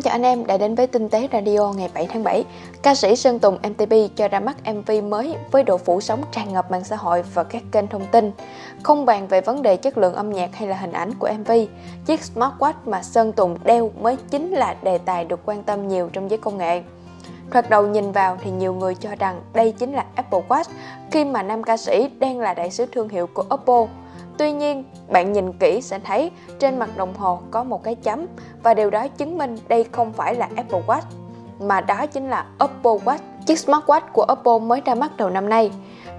Xin chào anh em đã đến với Tinh tế Radio ngày 7 tháng 7. Ca sĩ Sơn Tùng MTP cho ra mắt MV mới với độ phủ sóng tràn ngập mạng xã hội và các kênh thông tin. Không bàn về vấn đề chất lượng âm nhạc hay là hình ảnh của MV, chiếc smartwatch mà Sơn Tùng đeo mới chính là đề tài được quan tâm nhiều trong giới công nghệ. Thoạt đầu nhìn vào thì nhiều người cho rằng đây chính là Apple Watch khi mà nam ca sĩ đang là đại sứ thương hiệu của Oppo. Tuy nhiên, bạn nhìn kỹ sẽ thấy trên mặt đồng hồ có một cái chấm và điều đó chứng minh đây không phải là Apple Watch mà đó chính là Oppo Watch, chiếc smartwatch của Oppo mới ra mắt đầu năm nay.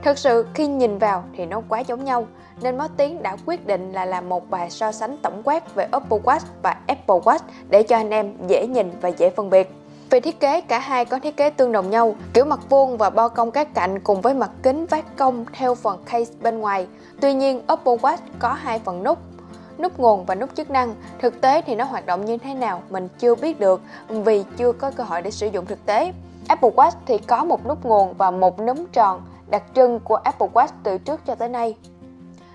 Thực sự khi nhìn vào thì nó quá giống nhau nên Mót Tiến đã quyết định là làm một bài so sánh tổng quát về Oppo Watch và Apple Watch để cho anh em dễ nhìn và dễ phân biệt. Về thiết kế, cả hai có thiết kế tương đồng nhau, kiểu mặt vuông và bo cong các cạnh cùng với mặt kính vát cong theo phần case bên ngoài. Tuy nhiên, Apple Watch có hai phần nút, nút nguồn và nút chức năng. Thực tế thì nó hoạt động như thế nào mình chưa biết được vì chưa có cơ hội để sử dụng thực tế. Apple Watch thì có một nút nguồn và một núm tròn đặc trưng của Apple Watch từ trước cho tới nay.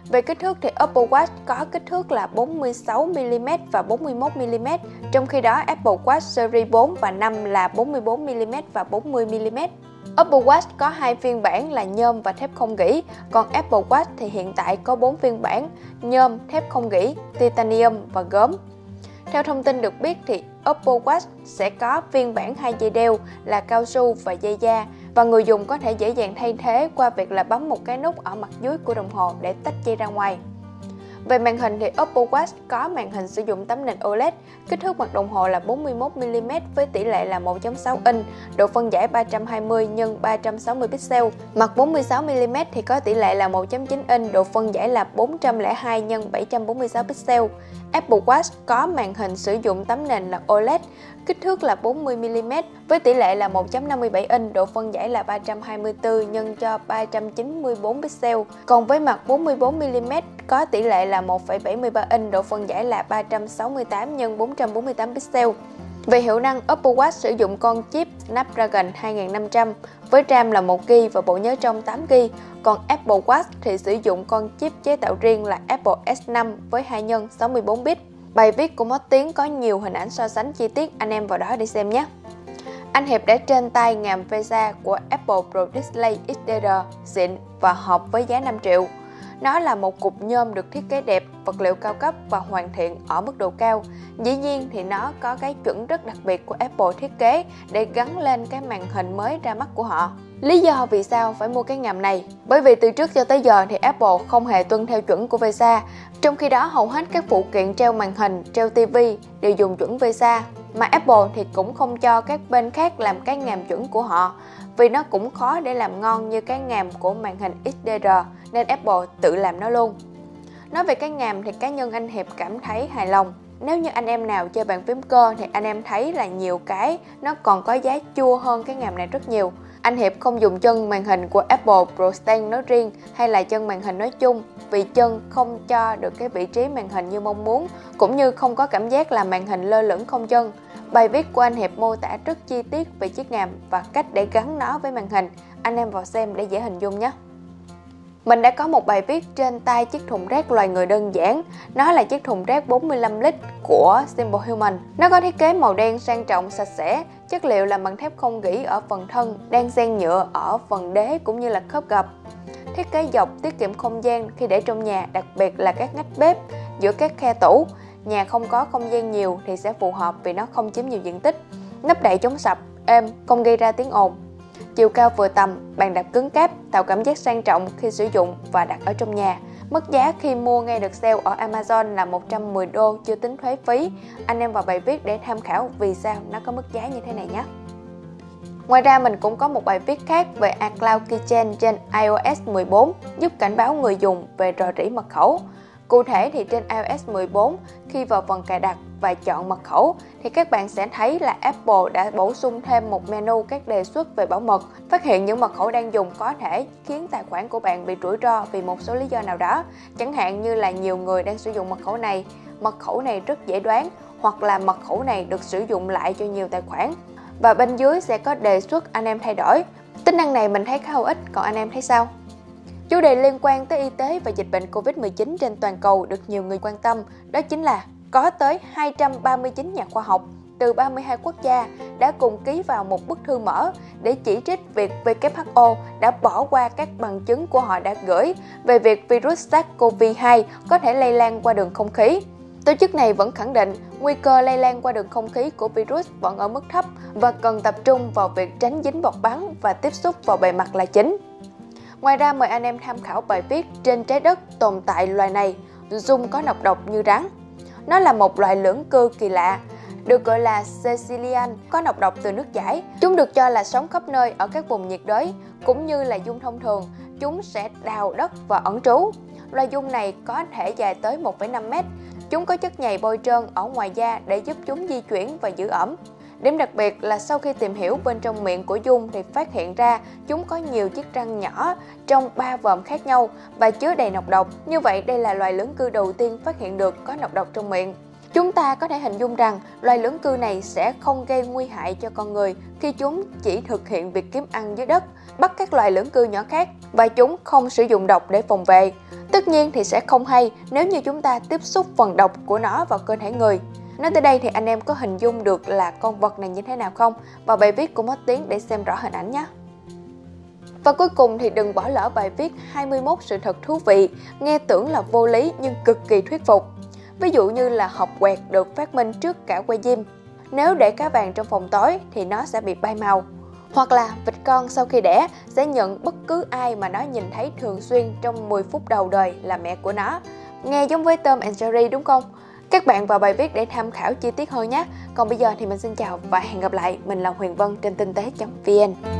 Về kích thước thì Apple Watch có kích thước là 46mm và 41mm, trong khi đó Apple Watch Series 4 và 5 là 44mm và 40mm. Apple Watch có hai phiên bản là nhôm và thép không gỉ, còn Apple Watch thì hiện tại có 4 phiên bản nhôm, thép không gỉ, titanium và gốm. Theo thông tin được biết thì Apple Watch sẽ có phiên bản hai dây đeo là cao su và dây da và người dùng có thể dễ dàng thay thế qua việc là bấm một cái nút ở mặt dưới của đồng hồ để tách dây ra ngoài. Về màn hình thì Oppo Watch có màn hình sử dụng tấm nền OLED, kích thước mặt đồng hồ là 41mm với tỷ lệ là 1.6 inch, độ phân giải 320 x 360 pixel. Mặt 46mm thì có tỷ lệ là 1.9 inch, độ phân giải là 402 x 746 pixel. Apple Watch có màn hình sử dụng tấm nền là OLED, kích thước là 40mm với tỷ lệ là 1.57 inch, độ phân giải là 324 x cho 394 pixel. Còn với mặt 44mm có tỷ lệ là 1,73 inch, độ phân giải là 368 x 448 pixel. Về hiệu năng, Oppo Watch sử dụng con chip Snapdragon 2500 với RAM là 1GB và bộ nhớ trong 8GB, còn Apple Watch thì sử dụng con chip chế tạo riêng là Apple S5 với 2 nhân 64 bit. Bài viết của Mót Tiến có nhiều hình ảnh so sánh chi tiết, anh em vào đó để xem nhé. Anh Hiệp đã trên tay ngàm VESA của Apple Pro Display XDR xịn và hợp với giá 5 triệu. Nó là một cục nhôm được thiết kế đẹp, vật liệu cao cấp và hoàn thiện ở mức độ cao. Dĩ nhiên thì nó có cái chuẩn rất đặc biệt của Apple thiết kế để gắn lên cái màn hình mới ra mắt của họ. Lý do vì sao phải mua cái ngàm này? Bởi vì từ trước cho tới giờ thì Apple không hề tuân theo chuẩn của VESA, trong khi đó hầu hết các phụ kiện treo màn hình, treo TV đều dùng chuẩn VESA, mà Apple thì cũng không cho các bên khác làm cái ngàm chuẩn của họ vì nó cũng khó để làm ngon như cái ngàm của màn hình XDR nên Apple tự làm nó luôn. Nói về cái ngàm thì cá nhân anh Hiệp cảm thấy hài lòng. Nếu như anh em nào chơi bàn phím cơ thì anh em thấy là nhiều cái nó còn có giá chua hơn cái ngàm này rất nhiều. Anh Hiệp không dùng chân màn hình của Apple Pro Stand nói riêng hay là chân màn hình nói chung, vì chân không cho được cái vị trí màn hình như mong muốn, cũng như không có cảm giác là màn hình lơ lửng không chân. Bài viết của anh Hiệp mô tả rất chi tiết về chiếc ngàm và cách để gắn nó với màn hình. Anh em vào xem để dễ hình dung nhé. Mình đã có một bài viết trên tay chiếc thùng rác loài người đơn giản. Nó là chiếc thùng rác 45 lít của Simple Human. Nó có thiết kế màu đen sang trọng, sạch sẽ, chất liệu làm bằng thép không gỉ ở phần thân, đan xen nhựa ở phần đế cũng như là khớp gập. Thiết kế dọc tiết kiệm không gian khi để trong nhà, đặc biệt là các ngách bếp, giữa các khe tủ. Nhà không có không gian nhiều thì sẽ phù hợp vì nó không chiếm nhiều diện tích. Nắp đậy chống sập, êm, không gây ra tiếng ồn Chiều cao vừa tầm, bàn đạp cứng cáp, tạo cảm giác sang trọng khi sử dụng và đặt ở trong nhà. Mức giá khi mua ngay được sale ở Amazon là 110 đô chưa tính thuế phí. Anh em vào bài viết để tham khảo vì sao nó có mức giá như thế này nhé. Ngoài ra mình cũng có một bài viết khác về iCloud Keychain trên iOS 14 giúp cảnh báo người dùng về rò rỉ mật khẩu. Cụ thể thì trên iOS 14, khi vào phần cài đặt và chọn mật khẩu thì các bạn sẽ thấy là Apple đã bổ sung thêm một menu các đề xuất về bảo mật. Phát hiện những mật khẩu đang dùng có thể khiến tài khoản của bạn bị rủi ro vì một số lý do nào đó, chẳng hạn như là nhiều người đang sử dụng mật khẩu này, mật khẩu này rất dễ đoán hoặc là mật khẩu này được sử dụng lại cho nhiều tài khoản. Và bên dưới sẽ có đề xuất anh em thay đổi. Tính năng này mình thấy khá hữu ích, còn anh em thấy sao? Chủ đề liên quan tới y tế và dịch bệnh Covid-19 trên toàn cầu được nhiều người quan tâm, đó chính là có tới 239 nhà khoa học, từ 32 quốc gia đã cùng ký vào một bức thư mở để chỉ trích việc WHO đã bỏ qua các bằng chứng của họ đã gửi về việc virus SARS-CoV-2 có thể lây lan qua đường không khí. Tổ chức này vẫn khẳng định nguy cơ lây lan qua đường không khí của virus vẫn ở mức thấp và cần tập trung vào việc tránh dính bọt bắn và tiếp xúc vào bề mặt là chính. Ngoài ra mời anh em tham khảo bài viết Trên trái đất tồn tại loài này, dung có nọc độc như rắn. Nó là một loài lưỡng cư kỳ lạ, được gọi là Cecilian, có nọc độc từ nước giải Chúng được cho là sống khắp nơi ở các vùng nhiệt đới, cũng như là dung thông thường, chúng sẽ đào đất và ẩn trú. Loài dung này có thể dài tới 1,5 mét. Chúng có chất nhầy bôi trơn ở ngoài da để giúp chúng di chuyển và giữ ẩm. Điểm đặc biệt là sau khi tìm hiểu bên trong miệng của Dung thì phát hiện ra chúng có nhiều chiếc răng nhỏ trong ba vòm khác nhau và chứa đầy nọc độc. Như vậy đây là loài lưỡng cư đầu tiên phát hiện được có nọc độc trong miệng. Chúng ta có thể hình dung rằng loài lưỡng cư này sẽ không gây nguy hại cho con người khi chúng chỉ thực hiện việc kiếm ăn dưới đất, bắt các loài lưỡng cư nhỏ khác và chúng không sử dụng độc để phòng vệ. Tất nhiên thì sẽ không hay nếu như chúng ta tiếp xúc phần độc của nó vào cơ thể người. Nói tới đây thì anh em có hình dung được là con vật này như thế nào không? Vào bài viết của Mất Tiếng để xem rõ hình ảnh nhé. Và cuối cùng thì đừng bỏ lỡ bài viết 21 sự thật thú vị, nghe tưởng là vô lý nhưng cực kỳ thuyết phục. Ví dụ như là học quẹt được phát minh trước cả que diêm. Nếu để cá vàng trong phòng tối thì nó sẽ bị bay màu. Hoặc là vịt con sau khi đẻ sẽ nhận bất cứ ai mà nó nhìn thấy thường xuyên trong 10 phút đầu đời là mẹ của nó. Nghe giống với Tom and Jerry đúng không? Các bạn vào bài viết để tham khảo chi tiết hơn nhé. Còn bây giờ thì mình xin chào và hẹn gặp lại. Mình là Huyền Vân trên tinh tế.vn.